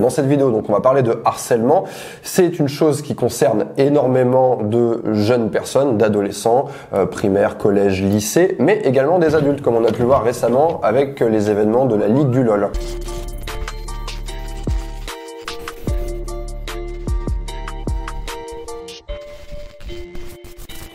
Dans cette vidéo, donc, on va parler de harcèlement. C'est une chose qui concerne énormément de jeunes personnes, d'adolescents, euh, primaires, collège, lycée, mais également des adultes, comme on a pu le voir récemment avec les événements de la Ligue du LOL.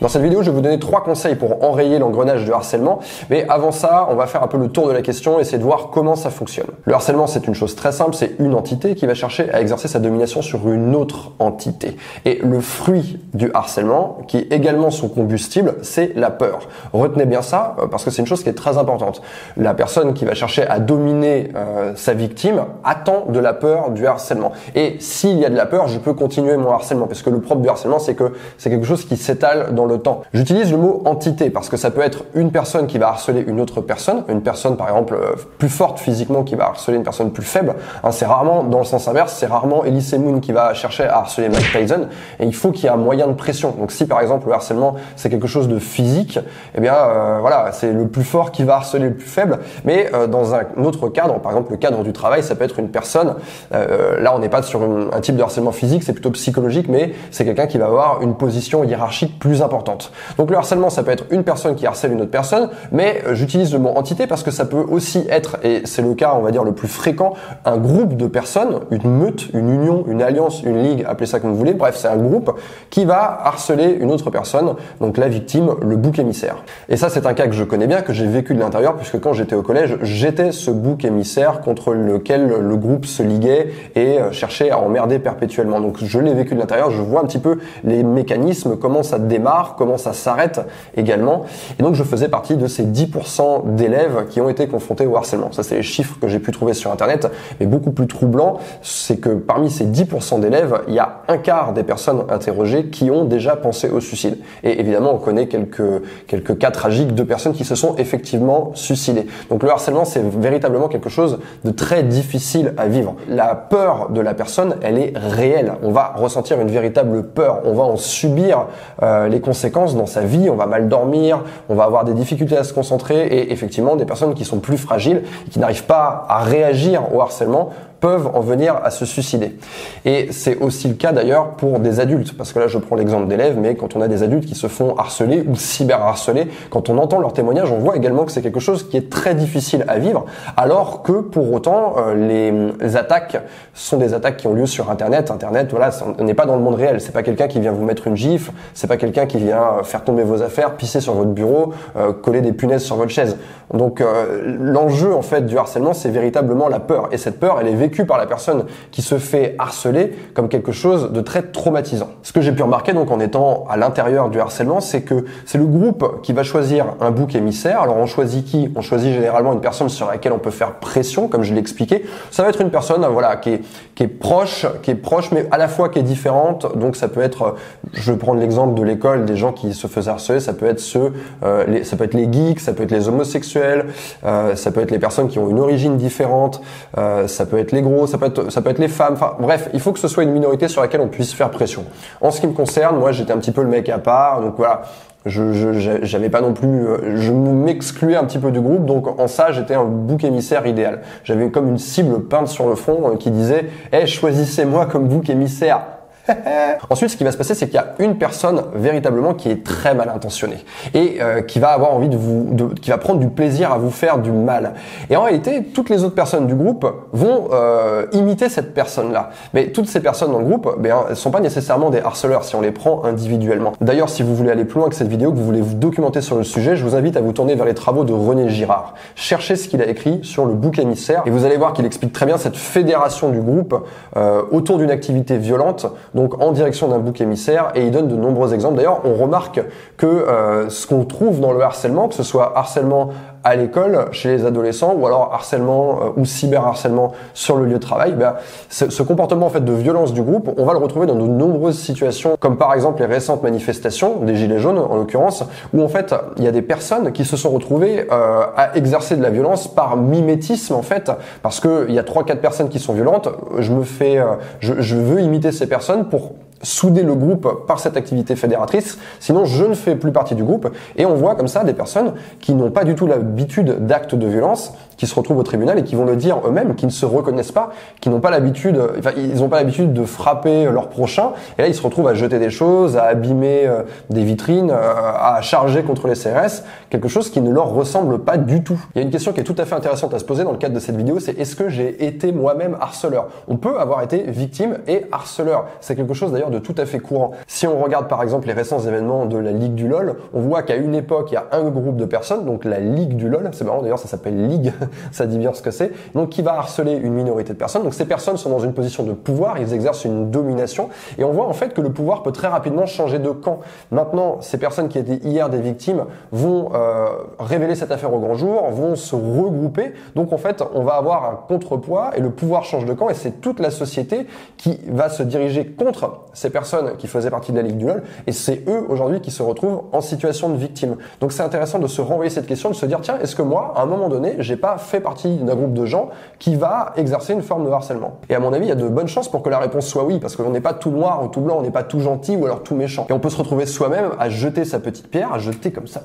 Dans cette vidéo, je vais vous donner trois conseils pour enrayer l'engrenage du harcèlement. Mais avant ça, on va faire un peu le tour de la question et essayer de voir comment ça fonctionne. Le harcèlement, c'est une chose très simple. C'est une entité qui va chercher à exercer sa domination sur une autre entité. Et le fruit du harcèlement, qui est également son combustible, c'est la peur. Retenez bien ça euh, parce que c'est une chose qui est très importante. La personne qui va chercher à dominer euh, sa victime attend de la peur du harcèlement. Et s'il y a de la peur, je peux continuer mon harcèlement parce que le propre du harcèlement, c'est que c'est quelque chose qui s'étale dans le temps. J'utilise le mot entité parce que ça peut être une personne qui va harceler une autre personne, une personne par exemple euh, plus forte physiquement qui va harceler une personne plus faible. Hein, c'est rarement dans le sens inverse, c'est rarement Elise Moon qui va chercher à harceler Mike Tyson et il faut qu'il y ait un moyen de pression. Donc si par exemple le harcèlement c'est quelque chose de physique, eh bien euh, voilà, c'est le plus fort qui va harceler le plus faible. Mais euh, dans un autre cadre, par exemple le cadre du travail, ça peut être une personne. là on n'est pas sur un type de harcèlement physique, c'est plutôt psychologique, mais c'est quelqu'un qui va avoir une position hiérarchique plus importante donc le harcèlement, ça peut être une personne qui harcèle une autre personne, mais euh, j'utilise le mot entité parce que ça peut aussi être, et c'est le cas, on va dire, le plus fréquent, un groupe de personnes, une meute, une union, une alliance, une ligue, appelez ça comme vous voulez, bref, c'est un groupe qui va harceler une autre personne, donc la victime, le bouc émissaire. Et ça, c'est un cas que je connais bien, que j'ai vécu de l'intérieur, puisque quand j'étais au collège, j'étais ce bouc émissaire contre lequel le groupe se liguait et euh, cherchait à emmerder perpétuellement. Donc je l'ai vécu de l'intérieur, je vois un petit peu les mécanismes, comment ça démarre, comment ça s'arrête également. Et donc je faisais partie de ces 10% d'élèves qui ont été confrontés au harcèlement. Ça c'est les chiffres que j'ai pu trouver sur internet. Mais beaucoup plus troublant, c'est que parmi ces 10% d'élèves, il y a un quart des personnes interrogées qui ont déjà pensé au suicide. Et évidemment, on connaît quelques, quelques cas tragiques de personnes qui se sont effectivement suicidées. Donc le harcèlement, c'est véritablement quelque chose de très difficile à vivre. La peur de la personne, elle est réelle. On va ressentir une véritable peur. On va en subir euh, les conséquences dans sa vie, on va mal dormir, on va avoir des difficultés à se concentrer et effectivement des personnes qui sont plus fragiles qui n'arrivent pas à réagir au harcèlement peuvent en venir à se suicider. Et c'est aussi le cas d'ailleurs pour des adultes, parce que là je prends l'exemple d'élèves, mais quand on a des adultes qui se font harceler ou cyberharceler, quand on entend leurs témoignages, on voit également que c'est quelque chose qui est très difficile à vivre, alors que pour autant euh, les, attaques sont des attaques qui ont lieu sur Internet. Internet, voilà, on n'est pas dans le monde réel. C'est pas quelqu'un qui vient vous mettre une gifle, c'est pas quelqu'un qui vient faire tomber vos affaires, pisser sur votre bureau, euh, coller des punaises sur votre chaise. Donc euh, l'enjeu en fait du harcèlement, c'est véritablement la peur, et cette peur, elle est par la personne qui se fait harceler comme quelque chose de très traumatisant. Ce que j'ai pu remarquer donc en étant à l'intérieur du harcèlement, c'est que c'est le groupe qui va choisir un bouc émissaire. Alors on choisit qui? On choisit généralement une personne sur laquelle on peut faire pression, comme je l'ai expliqué. Ça va être une personne voilà qui est, qui est proche, qui est proche, mais à la fois qui est différente. Donc ça peut être, je vais prendre l'exemple de l'école, des gens qui se faisaient harceler, ça peut être ceux, euh, les, ça peut être les geeks, ça peut être les homosexuels, euh, ça peut être les personnes qui ont une origine différente, euh, ça peut être les gros, ça peut être, ça peut être les femmes. Enfin, bref, il faut que ce soit une minorité sur laquelle on puisse faire pression. En ce qui me concerne, moi, j'étais un petit peu le mec à part, donc voilà. Je, j'avais pas non plus, euh, je m'excluais un petit peu du groupe, donc en ça j'étais un bouc émissaire idéal. J'avais comme une cible peinte sur le front euh, qui disait, eh choisissez-moi comme bouc émissaire. Ensuite, ce qui va se passer, c'est qu'il y a une personne véritablement qui est très mal intentionnée et euh, qui va avoir envie de vous, de, qui va prendre du plaisir à vous faire du mal. Et en réalité, toutes les autres personnes du groupe vont euh, imiter cette personne-là. Mais toutes ces personnes dans le groupe, ben, elles sont pas nécessairement des harceleurs si on les prend individuellement. D'ailleurs, si vous voulez aller plus loin que cette vidéo, que vous voulez vous documenter sur le sujet, je vous invite à vous tourner vers les travaux de René Girard. Cherchez ce qu'il a écrit sur le bouc émissaire et vous allez voir qu'il explique très bien cette fédération du groupe euh, autour d'une activité violente donc en direction d'un bouc émissaire, et il donne de nombreux exemples. D'ailleurs, on remarque que euh, ce qu'on trouve dans le harcèlement, que ce soit harcèlement à l'école, chez les adolescents, ou alors harcèlement euh, ou cyberharcèlement sur le lieu de travail, ben, ce, comportement en fait de violence du groupe, on va le retrouver dans de nombreuses situations, comme par exemple les récentes manifestations des gilets jaunes en l'occurrence, où en fait il y a des personnes qui se sont retrouvées euh, à exercer de la violence par mimétisme en fait, parce que il y a trois quatre personnes qui sont violentes, je me fais, euh, je, je veux imiter ces personnes pour souder le groupe par cette activité fédératrice, sinon je ne fais plus partie du groupe. Et on voit comme ça des personnes qui n'ont pas du tout l'habitude d'actes de violence, qui se retrouvent au tribunal et qui vont le dire eux-mêmes, qui ne se reconnaissent pas, qui n'ont pas l'habitude, enfin ils n'ont pas l'habitude de frapper leur prochain. Et là ils se retrouvent à jeter des choses, à abîmer euh, des vitrines, euh, à charger contre les CRS, quelque chose qui ne leur ressemble pas du tout. Il y a une question qui est tout à fait intéressante à se poser dans le cadre de cette vidéo, c'est est-ce que j'ai été moi-même harceleur? On peut avoir été victime et harceleur. C'est quelque chose d'ailleurs tout à fait courant. Si on regarde par exemple les récents événements de la Ligue du LOL, on voit qu'à une époque, il y a un groupe de personnes, donc la Ligue du LOL, c'est marrant d'ailleurs, ça s'appelle Ligue, ça dit bien ce que c'est, donc qui va harceler une minorité de personnes. Donc ces personnes sont dans une position de pouvoir, ils exercent une domination, et on voit en fait que le pouvoir peut très rapidement changer de camp. Maintenant, ces personnes qui étaient hier des victimes vont euh, révéler cette affaire au grand jour, vont se regrouper, donc en fait, on va avoir un contrepoids et le pouvoir change de camp, et c'est toute la société qui va se diriger contre ces personnes qui faisaient partie de la Ligue du LOL, et c'est eux aujourd'hui qui se retrouvent en situation de victime. Donc c'est intéressant de se renvoyer cette question, de se dire tiens, est-ce que moi, à un moment donné, j'ai pas fait partie d'un groupe de gens qui va exercer une forme de harcèlement? Et à mon avis, il y a de bonnes chances pour que la réponse soit oui, parce qu'on n'est pas tout noir ou tout blanc, on n'est pas tout gentil ou alors tout méchant. Et on peut se retrouver soi-même à jeter sa petite pierre, à jeter comme ça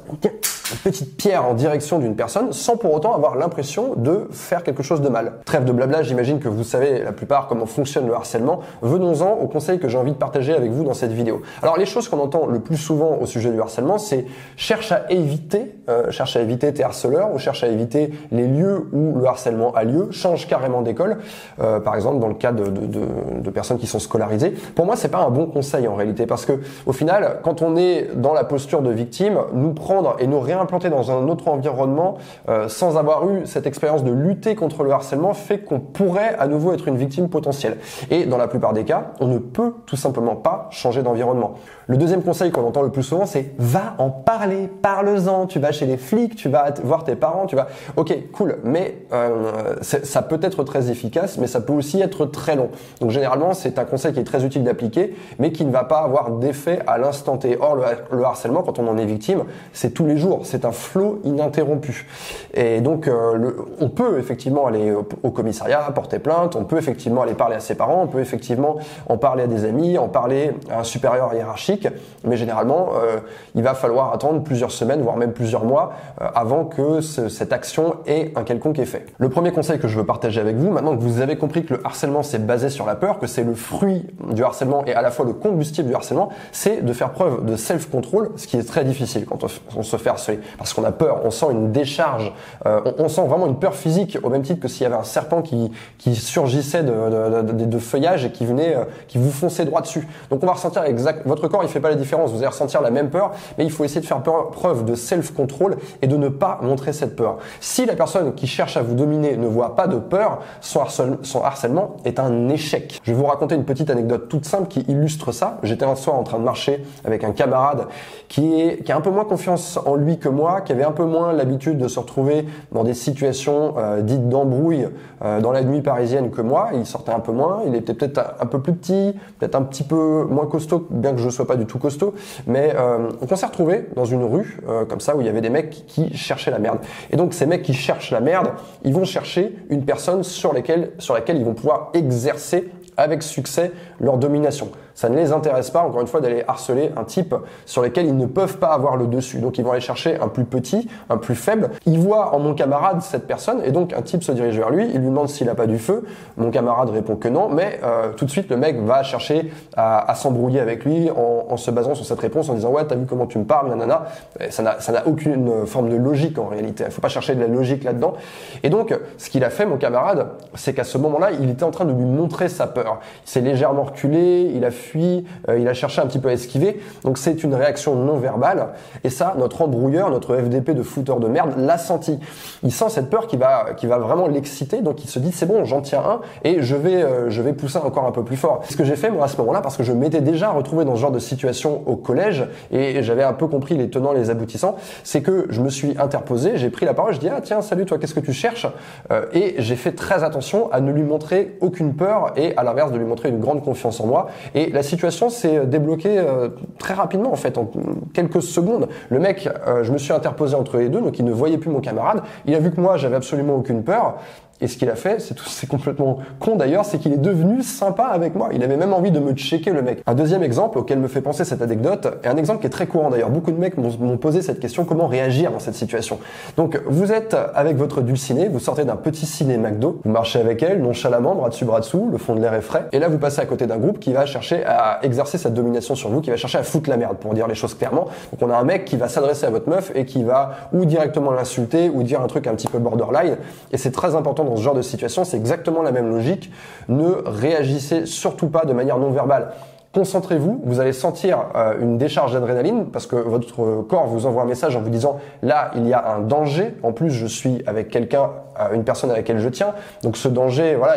une petite pierre en direction d'une personne sans pour autant avoir l'impression de faire quelque chose de mal. Trêve de blabla, j'imagine que vous savez la plupart comment fonctionne le harcèlement. Venons-en au conseil que j'ai envie de partager avec vous dans cette vidéo. Alors les choses qu'on entend le plus souvent au sujet du harcèlement, c'est cherche à éviter, euh, cherche à éviter tes harceleurs ou cherche à éviter les lieux où le harcèlement a lieu, change carrément d'école, euh, par exemple dans le cas de, de, de, de, personnes qui sont scolarisées. Pour moi, c'est pas un bon conseil en réalité parce que au final, quand on est dans la posture de victime, nous prendre et nous réimplanter dans un autre environnement euh, sans avoir eu cette expérience de lutter contre le harcèlement fait qu'on pourrait à nouveau être une victime potentielle. Et dans la plupart des cas, on ne peut tout simplement pas changer d'environnement. Le deuxième conseil qu'on entend le plus souvent, c'est va en parler, parle-en. Tu vas chez les flics, tu vas voir tes parents, tu vas. Ok, cool, mais euh, ça peut être très efficace, mais ça peut aussi être très long. Donc généralement, c'est un conseil qui est très utile d'appliquer, mais qui ne va pas avoir d'effet à l'instant T. Or, le, harcèlement, quand on en est victime, c'est tous les jours, c'est un flot ininterrompu. Et donc, euh, on peut effectivement aller au, au commissariat, porter plainte, on peut effectivement aller parler à ses parents, on peut effectivement en parler à des amis, en parler à un supérieur hiérarchique mais généralement, euh, il va falloir attendre plusieurs semaines, voire même plusieurs mois, euh, avant que cette action ait un quelconque effet. Le premier conseil que je veux partager avec vous, maintenant que vous avez compris que le harcèlement c'est basé sur la peur, que c'est le fruit du harcèlement et à la fois le combustible du harcèlement, c'est de faire preuve de self-control, ce qui est très difficile quand on, se fait harceler, parce qu'on a peur, on sent une décharge, euh, on, sent vraiment une peur physique, au même titre que s'il y avait un serpent qui, surgissait de, de feuillage et qui venait, qui vous fonçait droit dessus. Donc on va ressentir exact, votre corps il fait pas la différence. Vous allez ressentir la même peur, mais il faut essayer de faire preuve de self-control et de ne pas montrer cette peur. Si la personne qui cherche à vous dominer ne voit pas de peur, son, harcèlement est un échec. Je vais vous raconter une petite anecdote toute simple qui illustre ça. J'étais un soir en train de marcher avec un camarade qui, est, a un peu moins confiance en lui que moi, qui avait un peu moins l'habitude de se retrouver dans des situations euh, dites d'embrouille euh, dans la nuit parisienne que moi. Il sortait un peu moins, il était peut-être un peu plus petit, peut-être un petit peu moins costaud, bien que je sois pas du tout costaud, mais euh, on s'est retrouvé dans une rue euh, comme ça où il y avait des mecs qui cherchaient la merde. Et donc ces mecs qui cherchent la merde, ils vont chercher une personne sur, sur laquelle ils vont pouvoir exercer avec succès leur domination. Ça ne les intéresse pas, encore une fois, d'aller harceler un type sur lequel ils ne peuvent pas avoir le dessus. Donc ils vont aller chercher un plus petit, un plus faible. Ils voient en mon camarade cette personne et donc un type se dirige vers lui, il lui demande s'il a pas du feu. Mon camarade répond que non, mais euh, tout de suite le mec va chercher à, s'embrouiller avec lui en, se basant sur cette réponse en disant ouais t'as vu comment tu me parles, nanana. N'a, ça n'a aucune forme de logique en réalité. Il faut pas chercher de la logique là-dedans. Et donc ce qu'il a fait mon camarade, c'est qu'à ce moment-là, il était en train de lui montrer sa peur. Il s'est légèrement reculé, il a euh, il a cherché un petit peu à esquiver. Donc c'est une réaction non verbale. Et ça, notre embrouilleur, notre FDP de fouteur de merde l'a senti. Il sent cette peur qui va, qui va vraiment l'exciter. Donc il se dit c'est bon, j'en tiens un et je vais, euh, je vais pousser encore un peu plus fort. Ce que j'ai fait moi à ce moment-là, parce que je m'étais déjà retrouvé dans ce genre de situation au collège et j'avais un peu compris les tenants, les aboutissants, c'est que je me suis interposé, j'ai pris la parole, je dis ah tiens salut toi, qu'est-ce que tu cherches? Euh, Et j'ai fait très attention à ne lui montrer aucune peur et à l'inverse de lui montrer une grande confiance en moi. La situation s'est débloquée euh, très rapidement en fait, en quelques secondes. Le mec, euh, je me suis interposé entre les deux, donc il ne voyait plus mon camarade. Il a vu que moi, j'avais absolument aucune peur. Et ce qu'il a fait, c'est complètement con d'ailleurs, c'est qu'il est devenu sympa avec moi. Il avait même envie de me checker le mec. Un deuxième exemple auquel me fait penser cette anecdote, et un exemple qui est très courant d'ailleurs. Beaucoup de mecs m'ont posé cette question comment réagir dans cette situation? Donc vous êtes avec votre dulcinée, vous sortez d'un petit ciné McDo, vous marchez avec elle nonchalamment, bras dessus bras dessous, le fond de l'air est frais, et là vous passez à côté d'un groupe qui va chercher à exercer sa domination sur vous, qui va chercher à foutre la merde pour dire les choses clairement. Donc on a un mec qui va s'adresser à votre meuf et qui va ou directement l'insulter ou dire un truc un petit peu borderline. Et c'est très important dans ce genre de situation, c'est exactement la même logique. Ne réagissez surtout pas de manière non verbale. Concentrez-vous, vous allez sentir euh, une décharge d'adrénaline parce que votre corps vous envoie un message en vous disant là il y a un danger. En plus je suis avec quelqu'un, euh, une personne à laquelle je tiens. Donc ce danger, voilà,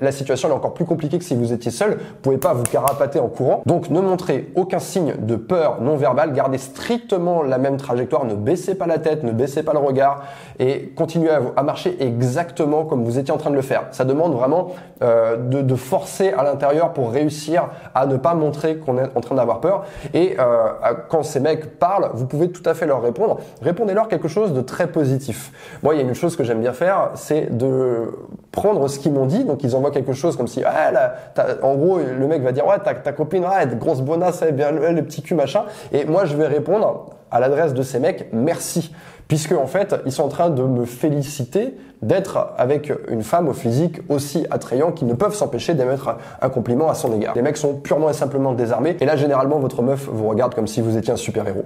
la situation est encore plus compliquée que si vous étiez seul. Vous pouvez pas vous carapater en courant. Donc ne montrez aucun signe de peur non verbale. Gardez strictement la même trajectoire. Ne baissez pas la tête, ne baissez pas le regard et continuez à, marcher exactement comme vous étiez en train de le faire. Ça demande vraiment euh, de, de forcer à l'intérieur pour réussir à ne ne pas montrer qu'on est en train d'avoir peur. Et euh, quand ces mecs parlent, vous pouvez tout à fait leur répondre. Répondez-leur quelque chose de très positif. Moi, il y a une chose que j'aime bien faire, c'est de prendre ce qu'ils m'ont dit. Donc, ils envoient quelque chose comme si, ah, là, en gros, le mec va dire, ouais, ta, ta copine, ouais, grosse bonasse, elle bien le, le petit cul, machin. Et moi, je vais répondre à l'adresse de ces mecs, merci puisque en fait ils sont en train de me féliciter d'être avec une femme au physique aussi attrayant qu'ils ne peuvent s'empêcher d'émettre un compliment à son égard. Les mecs sont purement et simplement désarmés et là généralement votre meuf vous regarde comme si vous étiez un super-héros.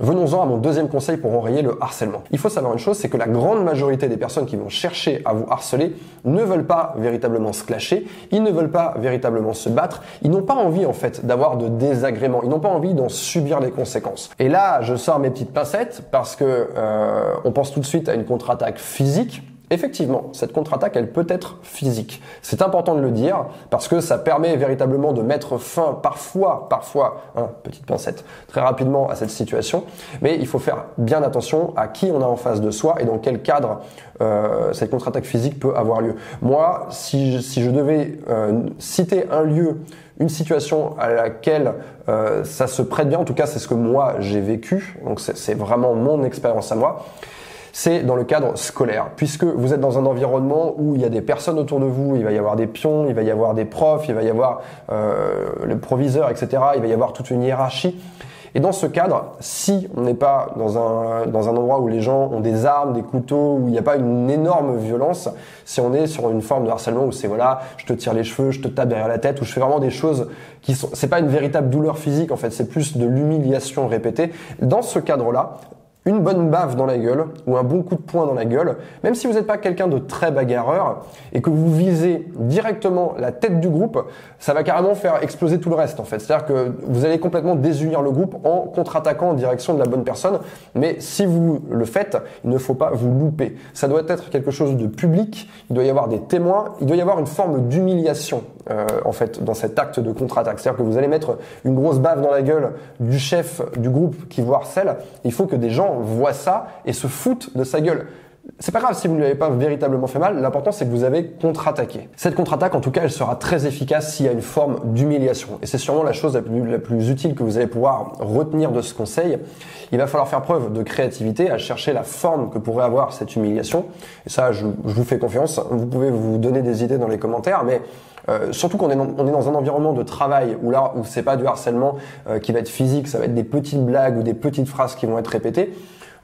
Venons-en à mon deuxième conseil pour enrayer le harcèlement. Il faut savoir une chose, c'est que la grande majorité des personnes qui vont chercher à vous harceler ne veulent pas véritablement se clasher, ils ne veulent pas véritablement se battre, ils n'ont pas envie en fait d'avoir de désagréments, ils n'ont pas envie d'en subir les conséquences. Et là, je sors mes petites pincettes parce que euh, on pense tout de suite à une contre-attaque physique Effectivement, cette contre-attaque, elle peut être physique. C'est important de le dire parce que ça permet véritablement de mettre fin parfois, parfois, hein, petite pincette, très rapidement à cette situation. Mais il faut faire bien attention à qui on a en face de soi et dans quel cadre euh, cette contre-attaque physique peut avoir lieu. Moi, si je, si je devais euh, citer un lieu, une situation à laquelle euh, ça se prête bien, en tout cas c'est ce que moi j'ai vécu, donc c'est vraiment mon expérience à moi c'est dans le cadre scolaire, puisque vous êtes dans un environnement où il y a des personnes autour de vous, il va y avoir des pions, il va y avoir des profs, il va y avoir euh, le proviseur, etc. Il va y avoir toute une hiérarchie. Et dans ce cadre, si on n'est pas dans un, dans un endroit où les gens ont des armes, des couteaux, où il n'y a pas une énorme violence, si on est sur une forme de harcèlement où c'est voilà, je te tire les cheveux, je te tape derrière la tête, où je fais vraiment des choses qui sont, c'est pas une véritable douleur physique en fait, c'est plus de l'humiliation répétée. Dans ce cadre-là, une bonne baffe dans la gueule ou un bon coup de poing dans la gueule, même si vous n'êtes pas quelqu'un de très bagarreur et que vous visez directement la tête du groupe, ça va carrément faire exploser tout le reste en fait. C'est-à-dire que vous allez complètement désunir le groupe en contre-attaquant en direction de la bonne personne. Mais si vous le faites, il ne faut pas vous louper. Ça doit être quelque chose de public. Il doit y avoir des témoins. Il doit y avoir une forme d'humiliation euh, en fait dans cet acte de contre-attaque. C'est-à-dire que vous allez mettre une grosse baffe dans la gueule du chef du groupe qui vous harcèle. Il faut que des gens voient ça et se foutent de sa gueule. C'est pas grave si vous ne lui avez pas véritablement fait mal, l'important c'est que vous avez contre-attaqué. Cette contre-attaque, en tout cas, elle sera très efficace s'il y a une forme d'humiliation. Et c'est sûrement la chose la plus, utile que vous allez pouvoir retenir de ce conseil. Il va falloir faire preuve de créativité à chercher la forme que pourrait avoir cette humiliation. Et ça, je, je vous fais confiance. Vous pouvez vous donner des idées dans les commentaires, mais euh, surtout qu'on est, on est dans un environnement de travail où là où c'est pas du harcèlement euh, qui va être physique, ça va être des petites blagues ou des petites phrases qui vont être répétées.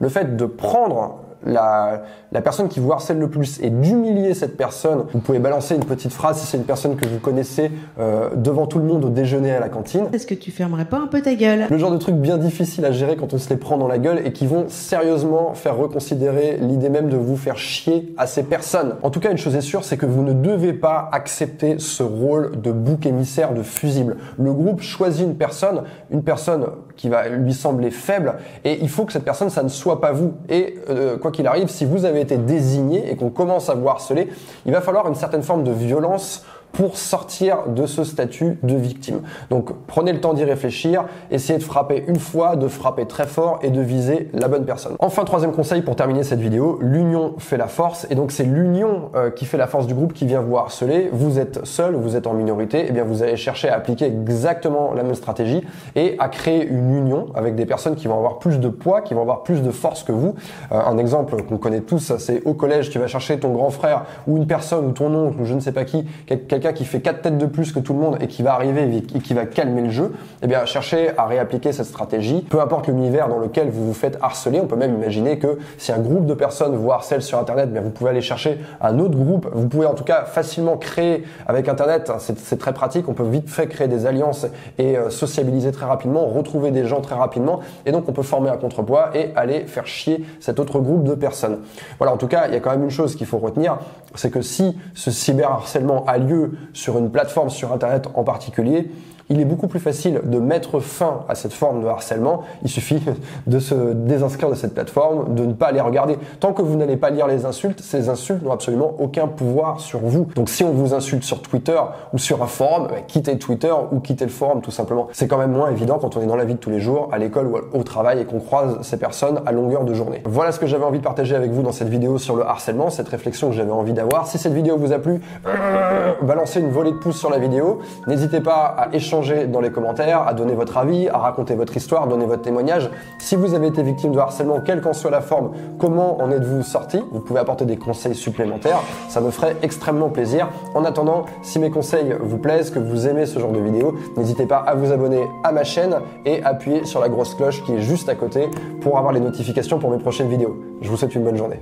Le fait de prendre la, la personne qui vous harcèle le plus et d'humilier cette personne. Vous pouvez balancer une petite phrase si c'est une personne que vous connaissez euh, devant tout le monde au déjeuner à la cantine. Est-ce que tu fermerais pas un peu ta gueule? Le genre de truc bien difficile à gérer quand on se les prend dans la gueule et qui vont sérieusement faire reconsidérer l'idée même de vous faire chier à ces personnes. En tout cas, une chose est sûre, c'est que vous ne devez pas accepter ce rôle de bouc émissaire, de fusible. Le groupe choisit une personne, une personne qui va lui sembler faible et il faut que cette personne, ça ne soit pas vous. Et euh, quoi qu'il arrive, si vous avez été désigné et qu'on commence à vous harceler, il va falloir une certaine forme de violence pour sortir de ce statut de victime. Donc prenez le temps d'y réfléchir, essayez de frapper une fois, de frapper très fort et de viser la bonne personne. Enfin, troisième conseil pour terminer cette vidéo, l'union fait la force et donc c'est l'union euh, qui fait la force du groupe qui vient vous harceler. Vous êtes seul, vous êtes en minorité, et eh bien vous allez chercher à appliquer exactement la même stratégie et à créer une union avec des personnes qui vont avoir plus de poids, qui vont avoir plus de force que vous. Euh, un exemple qu'on connaît tous, c'est au collège, tu vas chercher ton grand frère ou une personne ou ton oncle ou je ne sais pas qui, quelqu'un qui fait quatre têtes de plus que tout le monde et qui va arriver et qui va calmer le jeu. Eh bien, cherchez à réappliquer cette stratégie. Peu importe l'univers dans lequel vous vous faites harceler, on peut même imaginer que si un groupe de personnes vous harcèle sur Internet, bien vous pouvez aller chercher un autre groupe. Vous pouvez en tout cas facilement créer avec Internet. C'est très pratique. On peut vite fait créer des alliances et euh, sociabiliser très rapidement, retrouver des gens très rapidement. Et donc, on peut former un contrepoids et aller faire chier cet autre groupe de personnes. Voilà. En tout cas, il y a quand même une chose qu'il faut retenir, c'est que si ce cyberharcèlement a lieu sur une plateforme sur Internet en particulier, il est beaucoup plus facile de mettre fin à cette forme de harcèlement. Il suffit de se désinscrire de cette plateforme, de ne pas les regarder. Tant que vous n'allez pas lire les insultes, ces insultes n'ont absolument aucun pouvoir sur vous. Donc si on vous insulte sur Twitter ou sur un forum, bah, quittez Twitter ou quittez le forum tout simplement. C'est quand même moins évident quand on est dans la vie de tous les jours, à l'école ou au travail et qu'on croise ces personnes à longueur de journée. Voilà ce que j'avais envie de partager avec vous dans cette vidéo sur le harcèlement, cette réflexion que j'avais envie d'avoir. Si cette vidéo vous a plu, balancez une volée de pouces sur la vidéo. N'hésitez pas à dans les commentaires, à donner votre avis, à raconter votre histoire, donner votre témoignage. Si vous avez été victime de harcèlement, quelle qu'en soit la forme, comment en êtes-vous sorti? Vous pouvez apporter des conseils supplémentaires. Ça me ferait extrêmement plaisir. En attendant, si mes conseils vous plaisent, que vous aimez ce genre de vidéo, n'hésitez pas à vous abonner à ma chaîne et appuyer sur la grosse cloche qui est juste à côté pour avoir les notifications pour mes prochaines vidéos. Je vous souhaite une bonne journée.